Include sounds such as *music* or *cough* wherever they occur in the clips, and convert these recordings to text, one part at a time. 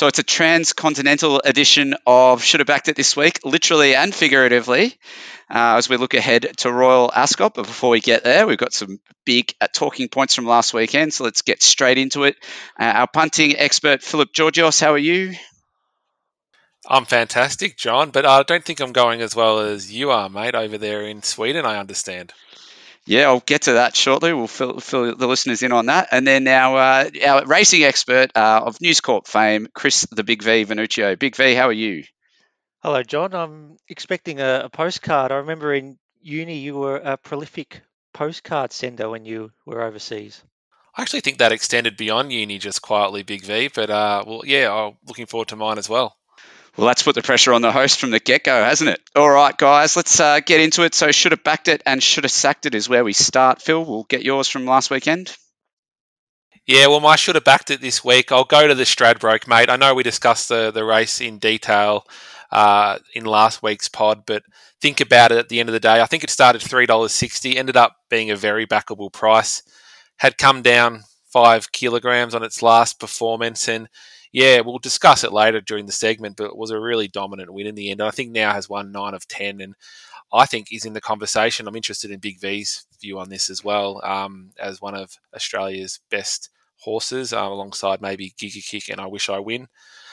So it's a transcontinental edition of Should Have Backed It this week, literally and figuratively, uh, as we look ahead to Royal Ascot. But before we get there, we've got some big uh, talking points from last weekend. So let's get straight into it. Uh, our punting expert, Philip Georgios, how are you? I'm fantastic, John, but I don't think I'm going as well as you are, mate, over there in Sweden, I understand. Yeah, I'll get to that shortly. We'll fill, fill the listeners in on that. And then our, uh, our racing expert uh, of News Corp fame, Chris the Big V Venuccio. Big V, how are you? Hello, John. I'm expecting a, a postcard. I remember in uni you were a prolific postcard sender when you were overseas. I actually think that extended beyond uni just quietly, Big V. But uh, well, yeah, I'm looking forward to mine as well. Well, that's put the pressure on the host from the get go, hasn't it? All right, guys, let's uh, get into it. So, should have backed it and should have sacked it is where we start. Phil, we'll get yours from last weekend. Yeah, well, I should have backed it this week. I'll go to the Stradbroke, mate. I know we discussed the, the race in detail uh, in last week's pod, but think about it at the end of the day. I think it started $3.60, ended up being a very backable price, had come down five kilograms on its last performance, and yeah, we'll discuss it later during the segment, but it was a really dominant win in the end. And I think now has won nine of 10 and I think is in the conversation. I'm interested in Big V's view on this as well um, as one of Australia's best horses um, alongside maybe Giga Kick and I Wish I Win.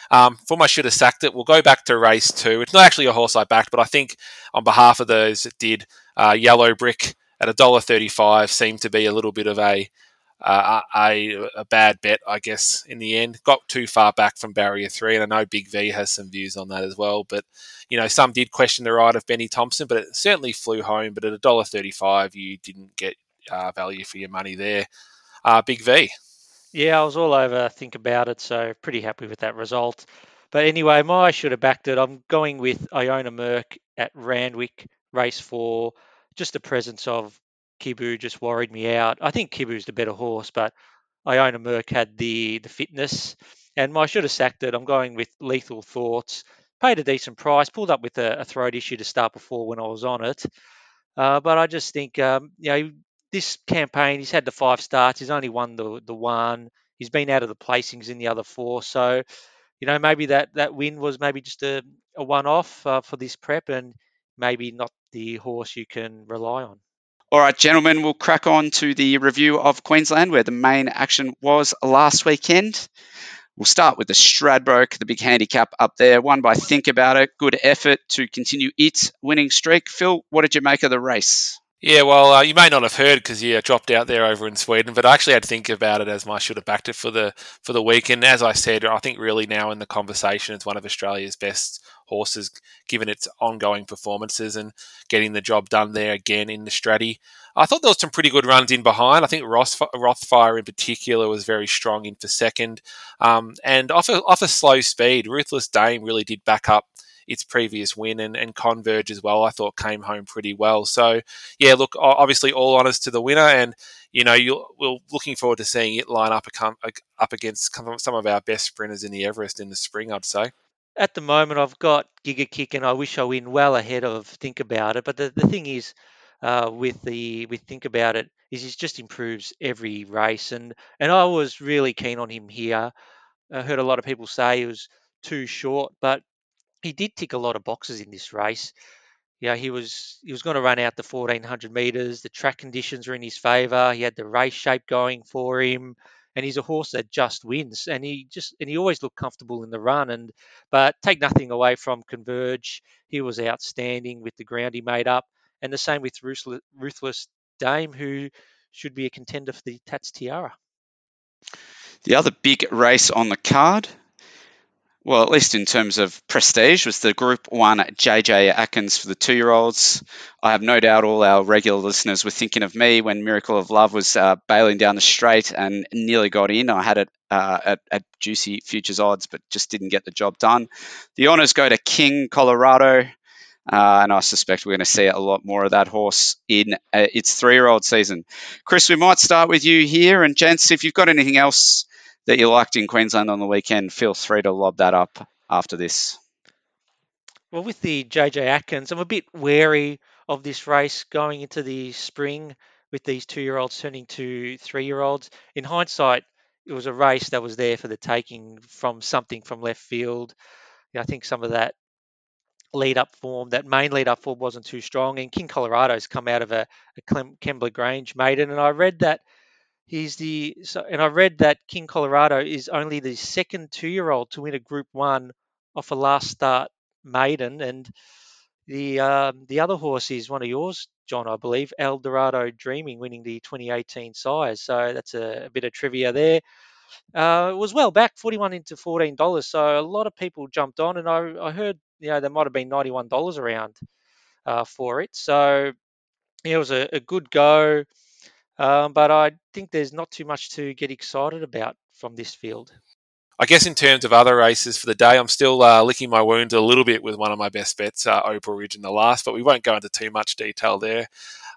Um, for my should have sacked it, we'll go back to race two. It's not actually a horse I backed, but I think on behalf of those that did, uh, Yellow Brick at $1.35 seemed to be a little bit of a uh, a, a bad bet, I guess, in the end. Got too far back from barrier three, and I know Big V has some views on that as well. But you know, some did question the ride of Benny Thompson, but it certainly flew home. But at a dollar thirty-five, you didn't get uh, value for your money there. Uh, Big V. Yeah, I was all over think about it, so pretty happy with that result. But anyway, my should have backed it. I'm going with Iona Merck at Randwick, race four. Just the presence of Kibu just worried me out. I think Kibu's the better horse, but Iona Merck had the the fitness, and I should have sacked it. I'm going with Lethal Thoughts. Paid a decent price, pulled up with a, a throat issue to start before when I was on it, uh, but I just think um, you know this campaign he's had the five starts, he's only won the the one, he's been out of the placings in the other four, so you know maybe that that win was maybe just a, a one off uh, for this prep and maybe not the horse you can rely on. All right, gentlemen, we'll crack on to the review of Queensland, where the main action was last weekend. We'll start with the Stradbroke, the big handicap up there, won by Think About It. Good effort to continue its winning streak. Phil, what did you make of the race? Yeah, well, uh, you may not have heard because you dropped out there over in Sweden, but I actually had to think about it as my should have backed it for the for the weekend. As I said, I think really now in the conversation, it's one of Australia's best horses, given its ongoing performances and getting the job done there again in the Stratty. I thought there was some pretty good runs in behind. I think Ross, Rothfire in particular was very strong in for second, um, and off a, off a slow speed, Ruthless Dame really did back up its previous win and, and Converge as well, I thought came home pretty well. So, yeah, look, obviously all honours to the winner. And, you know, we're looking forward to seeing it line up, up against some of our best sprinters in the Everest in the spring, I'd say. At the moment, I've got Giga Kick and I wish I win well ahead of Think About It. But the, the thing is, uh, with the with Think About It, is he just improves every race. And, and I was really keen on him here. I heard a lot of people say he was too short, but he did tick a lot of boxes in this race. Yeah, he was he was going to run out the 1400 meters. The track conditions were in his favour. He had the race shape going for him, and he's a horse that just wins. And he just and he always looked comfortable in the run. And but take nothing away from Converge, he was outstanding with the ground he made up. And the same with Ruthless, Ruthless Dame, who should be a contender for the Tats Tiara. The other big race on the card well, at least in terms of prestige, was the Group 1 JJ Atkins for the two year olds. I have no doubt all our regular listeners were thinking of me when Miracle of Love was uh, bailing down the straight and nearly got in. I had it uh, at, at, juicy futures odds, but just didn't get the job done. The honours go to King Colorado. Uh, and I suspect we're going to see a lot more of that horse in uh, its three year old season. Chris, we might start with you here. And, gents, if you've got anything else that you liked in Queensland on the weekend, feel free to lob that up after this. Well, with the JJ Atkins, I'm a bit wary of this race going into the spring with these two year olds turning to three year olds. In hindsight, it was a race that was there for the taking from something from left field. I think some of that lead up form, that main lead up form wasn't too strong. And King Colorado's come out of a, a Kembla Grange maiden, and I read that he's the so, and I read that King Colorado is only the second two year old to win a Group One off a last start maiden, and the um, the other horse is one of yours, John, I believe, El Dorado Dreaming, winning the 2018 Sires. So that's a, a bit of trivia there. Uh, it was well back, 41 into $14. So a lot of people jumped on, and I, I heard you know there might have been $91 around uh, for it. So yeah, it was a, a good go. Um, but I think there's not too much to get excited about from this field. I guess in terms of other races for the day, I'm still uh, licking my wounds a little bit with one of my best bets, uh, Opal Ridge in the last, but we won't go into too much detail there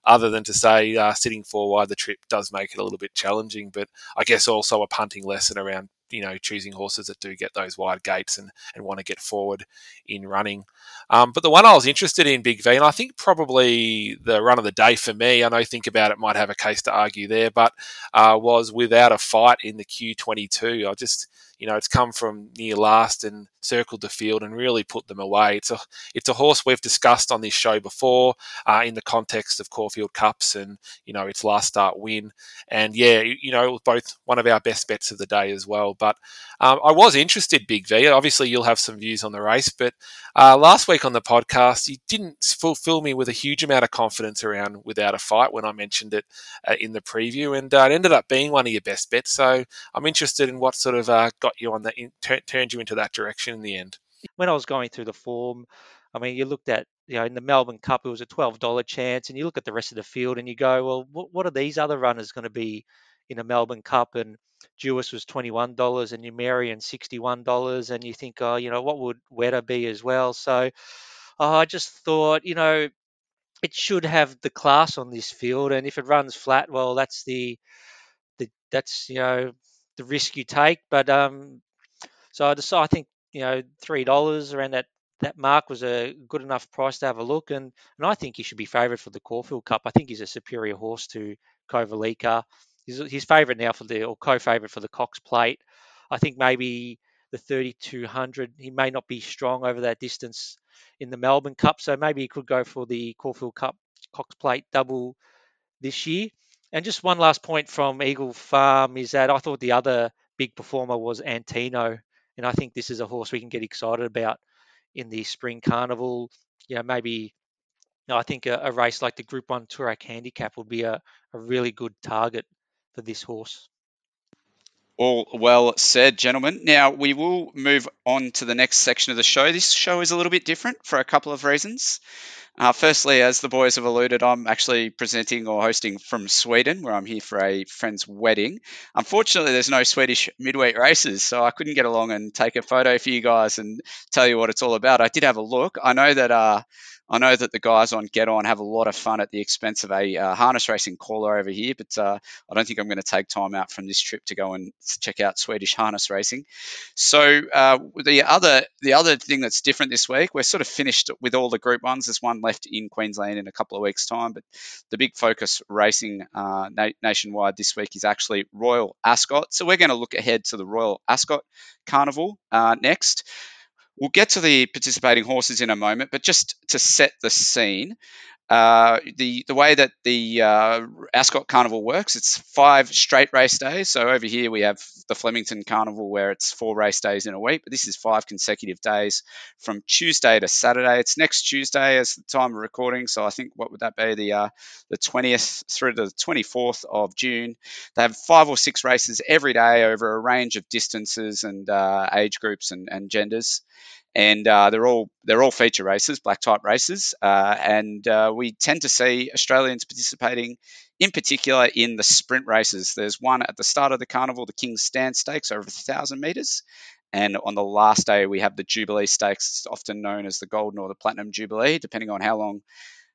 other than to say uh, sitting four wide the trip does make it a little bit challenging. But I guess also a punting lesson around you know choosing horses that do get those wide gates and, and want to get forward in running. Um, but the one I was interested in, Big V, and I think probably the run of the day for me, I know think about it might have a case to argue there, but uh, was without a fight in the Q22. I just you know, it's come from near last and circled the field and really put them away. It's a it's a horse we've discussed on this show before uh, in the context of Caulfield Cups and you know its last start win. And yeah, you know, both one of our best bets of the day as well. But um, I was interested, Big V. Obviously, you'll have some views on the race, but uh, last week on the podcast, you didn't fulfill me with a huge amount of confidence around without a fight when I mentioned it uh, in the preview, and uh, it ended up being one of your best bets. So I'm interested in what sort of uh, got you on that, t- turned you into that direction in the end. When I was going through the form, I mean, you looked at you know in the Melbourne Cup, it was a twelve dollar chance, and you look at the rest of the field, and you go, well, what, what are these other runners going to be in a Melbourne Cup? And Duais was twenty one dollars, and Numerian sixty one dollars, and you think, oh, you know, what would Weta be as well? So, oh, I just thought, you know, it should have the class on this field, and if it runs flat, well, that's the, the that's you know the risk you take. But um, so I decided, I think you know three dollars around that that mark was a good enough price to have a look, and and I think he should be favoured for the Caulfield Cup. I think he's a superior horse to Kovalica. He's his favourite now for the or co-favourite for the Cox Plate. I think maybe the 3200 he may not be strong over that distance in the Melbourne Cup, so maybe he could go for the Caulfield Cup Cox Plate double this year. And just one last point from Eagle Farm is that I thought the other big performer was Antino, and I think this is a horse we can get excited about in the spring carnival. You know, maybe you know, I think a, a, race like the Group One Toorak Handicap would be a, a really good target for this horse. All well said, gentlemen. Now we will move on to the next section of the show. This show is a little bit different for a couple of reasons. Uh, firstly, as the boys have alluded, I'm actually presenting or hosting from Sweden, where I'm here for a friend's wedding. Unfortunately, there's no Swedish midweek races, so I couldn't get along and take a photo for you guys and tell you what it's all about. I did have a look. I know that uh, I know that the guys on Get On have a lot of fun at the expense of a uh, harness racing caller over here, but uh, I don't think I'm going to take time out from this trip to go and check out Swedish harness racing. So uh, the other the other thing that's different this week, we're sort of finished with all the Group Ones. There's one left in Queensland in a couple of weeks' time, but the big focus racing uh, na- nationwide this week is actually Royal Ascot. So we're going to look ahead to the Royal Ascot Carnival uh, next. We'll get to the participating horses in a moment, but just to set the scene, uh, the the way that the uh, Ascot Carnival works, it's five straight race days. So over here we have the Flemington Carnival where it's four race days in a week, but this is five consecutive days from Tuesday to Saturday. It's next Tuesday as the time of recording, so I think what would that be the uh, the 20th through to the 24th of June. They have five or six races every day over a range of distances and uh, age groups and, and genders and uh, they're all they're all feature races, black type races, uh, and uh, we tend to see Australians participating, in particular in the sprint races. There's one at the start of the carnival, the King's Stand Stakes, over thousand meters, and on the last day we have the Jubilee Stakes, often known as the Golden or the Platinum Jubilee, depending on how long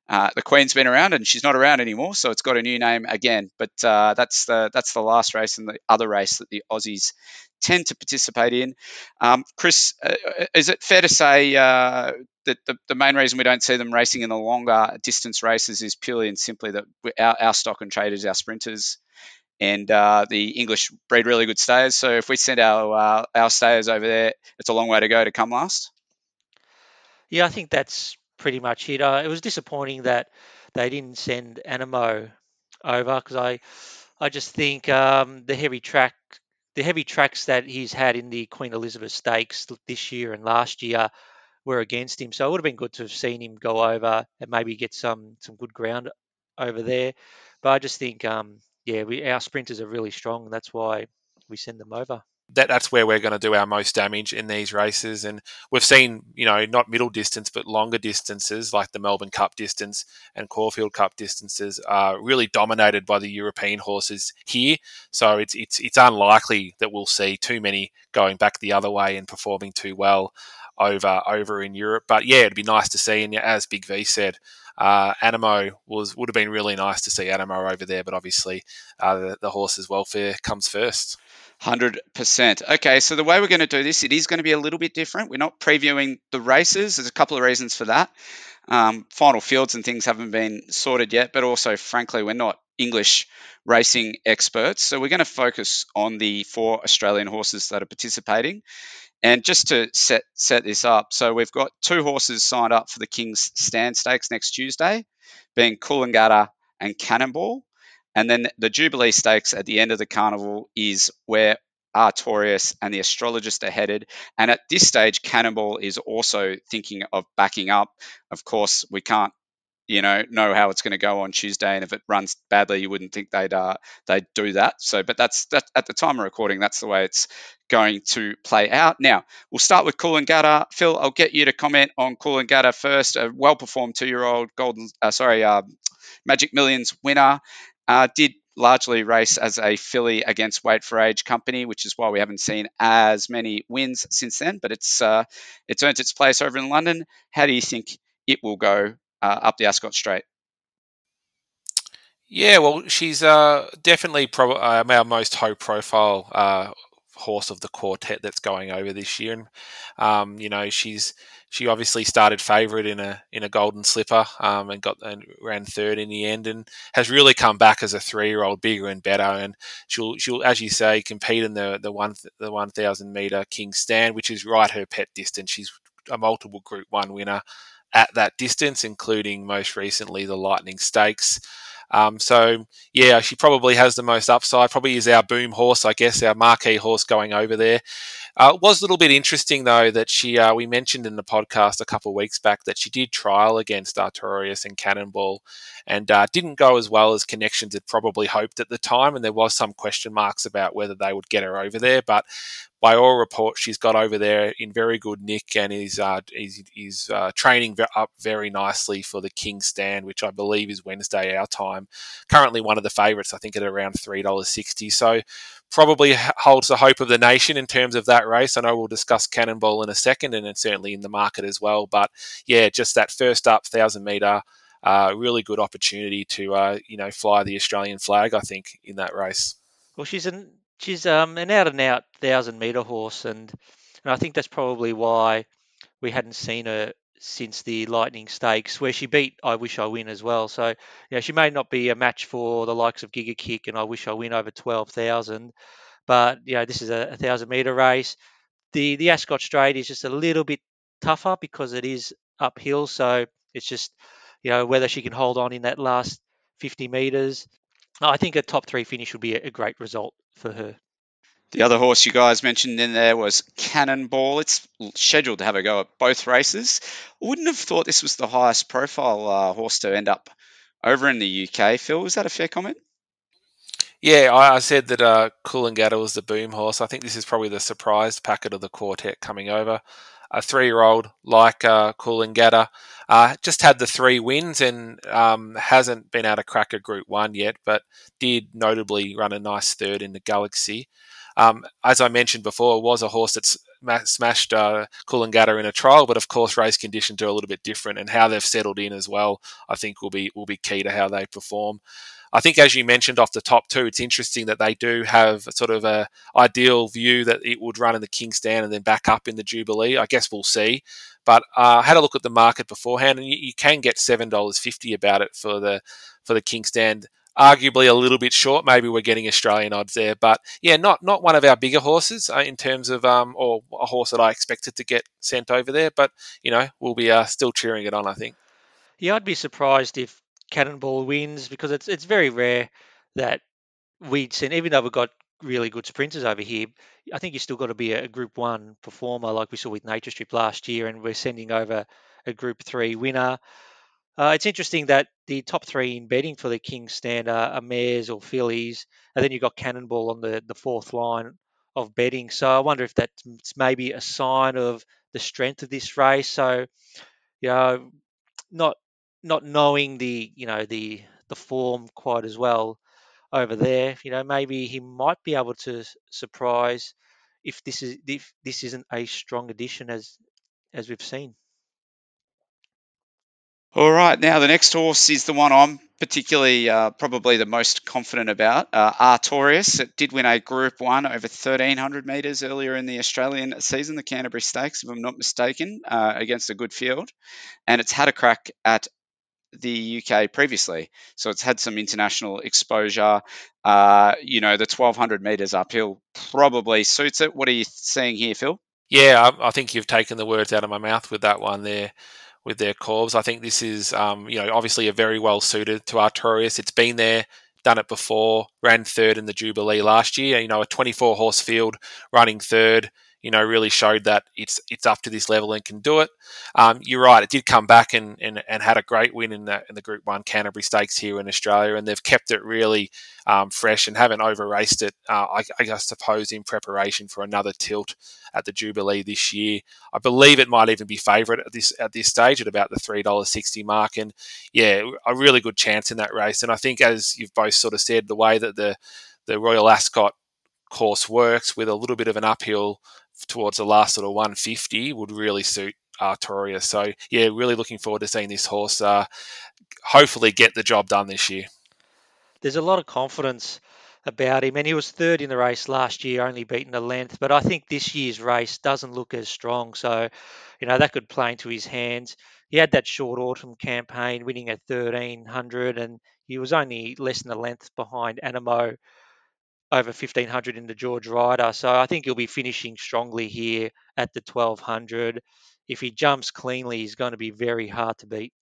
uh, the Queen's been around and she's not around anymore, so it's got a new name again. But uh, that's the that's the last race and the other race that the Aussies tend to participate in. Um, Chris, uh, uh is it fair to say uh, that the, the, main reason we don't see them racing in the longer distance races is purely and simply that our, our stock and traders, our sprinters and uh, the English breed really good stayers. So if we send our uh, our stayers over there, it's a long way to go to come last. Yeah, I think that's pretty much it. Uh, it was disappointing that they didn't send Anamoe over because I I just think um, the heavy track the heavy tracks that he's had in the Queen Elizabeth Stakes this year and last year were against him. So it would have been good to have seen him go over and maybe get some some good ground over there. But I just think, um, yeah, we our sprinters are really strong, and that's why we send them over that that's where we're going to do our most damage in these races. And we've seen, you know, not middle distance, but longer distances like the Melbourne Cup distance and Caulfield Cup distances are really dominated by the European horses here. So it's it's it's unlikely that we'll see too many going back the other way and performing too well over over in Europe. But yeah, it'd be nice to see. And as Big V said, uh, Anamoe was would have been really nice to see Anamoe over there, but obviously uh, the, the horse's welfare comes first. 100%. Okay, so the way we're going to do this, it is going to be a little bit different. We're not previewing the races. There's a couple of reasons for that. Um, final fields and things haven't been sorted yet, but also, frankly, we're not English racing experts. So we're going to focus on the four Australian horses that are participating. And just to set set this up, so we've got two horses signed up for the King's Stand Stakes next Tuesday, being Coolangatta and Cannonball. And then the Jubilee Stakes at the end of the carnival is where Artorias and the astrologist are headed. And at this stage, Cannonball is also thinking of backing up. Of course, we can't, you know, know how it's going to go on Tuesday, and if it runs badly, you wouldn't think they'd uh, they'd do that. So, but that's that at the time of recording, that's the way it's going to play out. Now, we'll start with Coolangatta. Phil, I'll get you to comment on Coolangatta first. A well-performed two-year-old golden, uh, sorry, uh, Magic Millions winner. Uh, did largely race as a filly against Weight for Age company, which is why we haven't seen as many wins since then. But it's uh, it's earned its place over in London. How do you think it will go uh, up the Ascot Straight? Yeah, well, she's uh, definitely uh, our most high profile uh, horse of the quartet that's going over this year. And um, you know, she's she obviously started favourite in a in a golden slipper um, and got and ran third in the end and has really come back as a three year old bigger and better and she'll she'll as you say compete in the the one the one thousand meter king stand which is right her pet distance. She's a multiple Group One winner at that distance, including most recently the Lightning Stakes. Um, so yeah, she probably has the most upside. Probably is our boom horse, I guess, our marquee horse going over there. Uh, it was a little bit interesting though that she uh, we mentioned in the podcast a couple of weeks back that she did trial against Artorias and Cannonball, and uh, didn't go as well as connections had probably hoped at the time, and there was some question marks about whether they would get her over there. But by all reports, she's got over there in very good nick and is uh, is, is uh, training up very nicely for the King Stand, which I believe is Wednesday our time. Currently, one of the favourites, I think, at around three dollars sixty. So probably holds the hope of the nation in terms of that race. I know we'll discuss Cannonball in a second, and it's certainly in the market as well. But yeah, just that first up thousand meter. Uh, really good opportunity to uh, you know fly the Australian flag. I think in that race. Well, she's an she's um, an out and out thousand meter horse, and and I think that's probably why we hadn't seen her since the Lightning Stakes, where she beat I Wish I Win as well. So, you know, she may not be a match for the likes of Giga Kick and I Wish I Win over 12,000, but, you know, this is a, a 1,000 metre race. The, the Ascot Straight is just a little bit tougher because it is uphill. So it's just, you know, whether she can hold on in that last 50 metres. I think a top three finish would be a, a great result for her. The other horse you guys mentioned in there was Cannonball. It's scheduled to have a go at both races. Wouldn't have thought this was the highest profile uh, horse to end up over in the UK. Phil, is that a fair comment? Yeah, I, I said that uh, Coolangatta was the boom horse. I think this is probably the surprise packet of the quartet coming over. A three-year-old like uh, Coolangatta uh, just had the three wins and um, hasn't been able to crack a Group One yet, but did notably run a nice third in the Galaxy. Um, as I mentioned before, was a horse that's smashed uh, Coolangatta in a trial, but of course race conditions are a little bit different, and how they've settled in as well, I think will be will be key to how they perform. I think, as you mentioned off the top two, it's interesting that they do have sort of a ideal view that it would run in the King Stand and then back up in the Jubilee. I guess we'll see. But uh, I had a look at the market beforehand, and you, you can get seven dollars fifty about it for the for the King Stand arguably a little bit short. Maybe we're getting Australian odds there, but yeah, not not one of our bigger horses uh, in terms of um, or a horse that I expected to get sent over there. But you know, we'll be uh, still cheering it on. I think. Yeah, I'd be surprised if Cannonball wins because it's it's very rare that we'd seen, even though we've got really good sprinters over here, I think you still got to be a Group One performer like we saw with Nature Strip last year, and we're sending over a Group Three winner. Uh, it's interesting that the top three in betting for the King's Stand are, are mares or fillies, and then you've got Cannonball on the, the fourth line of betting. So I wonder if that's maybe a sign of the strength of this race. So, you know, not not knowing the you know the the form quite as well over there, you know, maybe he might be able to surprise if this is if this isn't a strong addition as as we've seen. All right, now the next horse is the one I'm particularly uh, probably the most confident about. Uh, Artorias. It did win a Group One over 1300 metres earlier in the Australian season, the Canterbury Stakes, if I'm not mistaken, uh, against a good field, and it's had a crack at the UK previously, so it's had some international exposure. Uh, you know, the 1200 metres uphill probably suits it. What are you seeing here, Phil? Yeah, I, I think you've taken the words out of my mouth with that one there with their Corbs. I think this is, um, you know, obviously a very well suited to Artorias. It's been there, done it before, ran third in the Jubilee last year. You know, a 24 horse field running third you know, really showed that it's it's up to this level and can do it. Um, you're right; it did come back and, and, and had a great win in the in the Group One Canterbury Stakes here in Australia, and they've kept it really um, fresh and haven't over raced it. Uh, I, I suppose in preparation for another tilt at the Jubilee this year. I believe it might even be favourite at this at this stage at about the three dollars sixty mark, and yeah, a really good chance in that race. And I think, as you've both sort of said, the way that the the Royal Ascot course works with a little bit of an uphill towards the last sort of 150 would really suit Artoria. So yeah, really looking forward to seeing this horse uh, hopefully get the job done this year. There's a lot of confidence about him, and he was third in the race last year, only beaten a length. But I think this year's race doesn't look as strong, so you know that could play into his hands. He had that short autumn campaign, winning at 1300, and he was only less than a length behind Anamoe over 1500 in the George Ryder. So I think he'll be finishing strongly here at the 1200. If he jumps cleanly, he's going to be very hard to beat.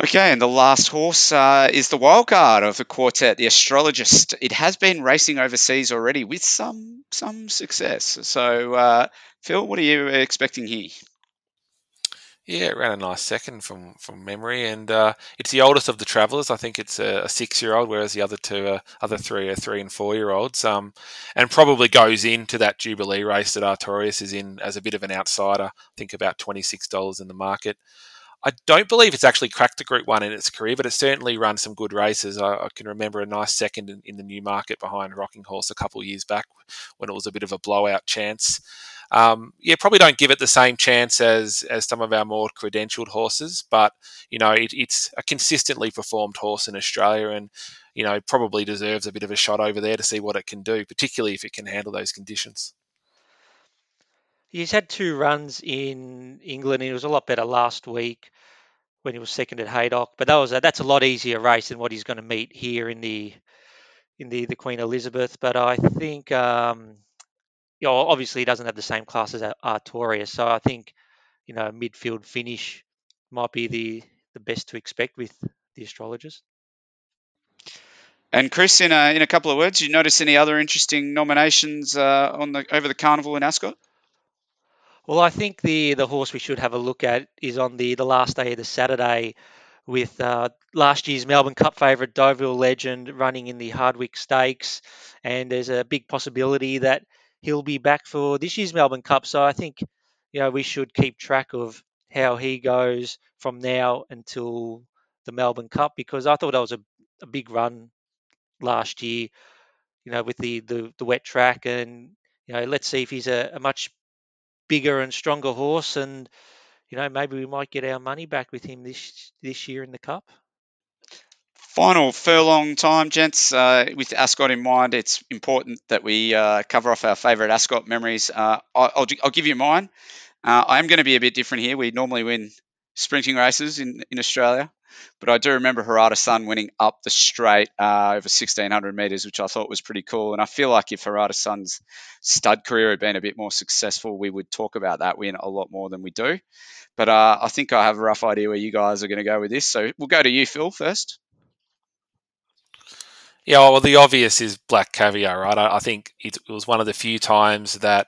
Okay, and the last horse uh, is the wild card of the quartet, the Astrologist. It has been racing overseas already with some some success. So, uh, Phil, what are you expecting here? Yeah, it ran a nice second from from memory, and uh, it's the oldest of the travellers. I think it's a, a six year old, whereas the other two, are, other three, are three and four year olds. Um, and probably goes into that Jubilee race that Artorias is in as a bit of an outsider. I think about twenty six dollars in the market. I don't believe it's actually cracked the Group One in its career, but it's certainly run some good races. I, I can remember a nice second in, in, the Newmarket behind Roch 'N' Horse a couple of years back when it was a bit of a blowout chance. Um, yeah, probably don't give it the same chance as as some of our more credentialed horses, but you know it, it's a consistently performed horse in Australia, and you know probably deserves a bit of a shot over there to see what it can do, particularly if it can handle those conditions. He's had two runs in England. He was a lot better last week when he was second at Haydock, but that was a, that's a lot easier race than what he's going to meet here in the in the the Queen Elizabeth. But I think um, you know, obviously he doesn't have the same class as Artorias, so I think you know midfield finish might be the the best to expect with the Astrologist. And Chris, in a, in a couple of words, you notice any other interesting nominations uh, on the over the carnival in Ascot? Well, I think the the horse we should have a look at is on the the last day of the Saturday, with uh, last year's Melbourne Cup favourite Deauville Legend running in the Hardwicke Stakes, and there's a big possibility that he'll be back for this year's Melbourne Cup. So I think you know we should keep track of how he goes from now until the Melbourne Cup because I thought that was a, a big run last year. You know, with the, the the wet track, and you know, let's see if he's a, a much bigger and stronger horse, and you know, maybe we might get our money back with him this this year in the Cup. Final furlong time, gents. Uh, with Ascot in mind, it's important that we uh, cover off our favourite Ascot memories. Uh, I'll, I'll, give you mine. Uh, I am going to be a bit different here. We normally win sprinting races in, in Australia. but I do remember Haradasun winning up the straight uh, over 1600 meters, which I thought was pretty cool. And I feel like if Haradasun's stud career had been a bit more successful, we would talk about that win a lot more than we do. But uh, I think I have a rough idea where you guys are going to go with this. So we'll go to you, Phil, first. Yeah, well, the obvious is Black Caviar, right? I, I think it was one of the few times that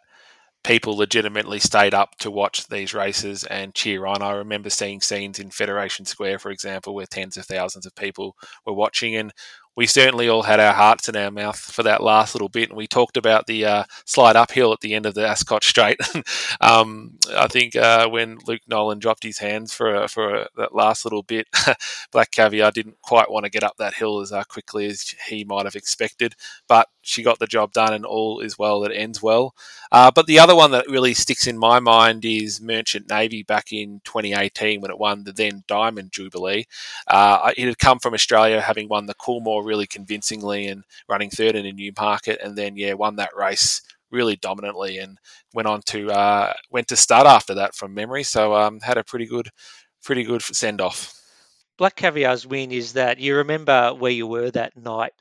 people legitimately stayed up to watch these races and cheer on. I remember seeing scenes in Federation Square, for example, where tens of thousands of people were watching, and we certainly all had our hearts in our mouth for that last little bit. And we talked about the uh, slide uphill at the end of the Ascot Straight. *laughs* um, I think uh, when Luke Nolan dropped his hands for for that last little bit, *laughs* Black Caviar didn't quite want to get up that hill as uh, quickly as he might have expected. But she got the job done, and all is well that ends well. Uh, but the other one that really sticks in my mind is Merchant Navy back in 2018 when it won the then Diamond Jubilee. Uh, it had come from Australia, having won the Coolmore really convincingly and running third in a Newmarket, and then yeah, won that race really dominantly and went on to uh, went to start after that from memory. So um, had a pretty good, pretty good send off. Black Caviar's win is that you remember where you were that night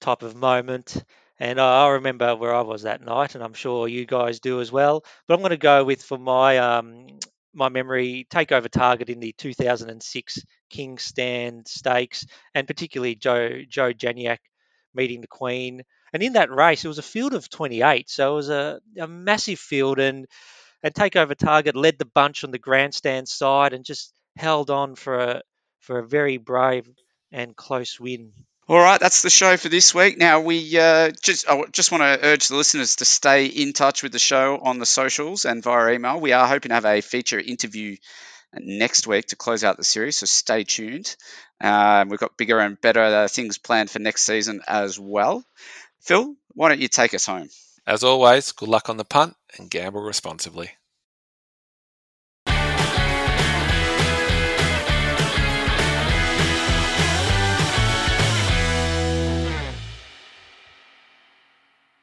type of moment. And I remember where I was that night, and I'm sure you guys do as well. But I'm going to go with for my um, my memory takeover target in the 2006 King's Stand Stakes, and particularly Joe Joe Janiak meeting the Queen. And in that race, it was a field of 28, so it was a, a massive field, and and takeover target led the bunch on the grandstand side and just held on for a for a very brave and close win. All right, that's the show for this week. Now we uh, just I just want to urge the listeners to stay in touch with the show on the socials and via email. We are hoping to have a feature interview next week to close out the series, so stay tuned. Um, we've got bigger and better things planned for next season as well. Phil, why don't you take us home? As always, good luck on the punt and gamble responsibly.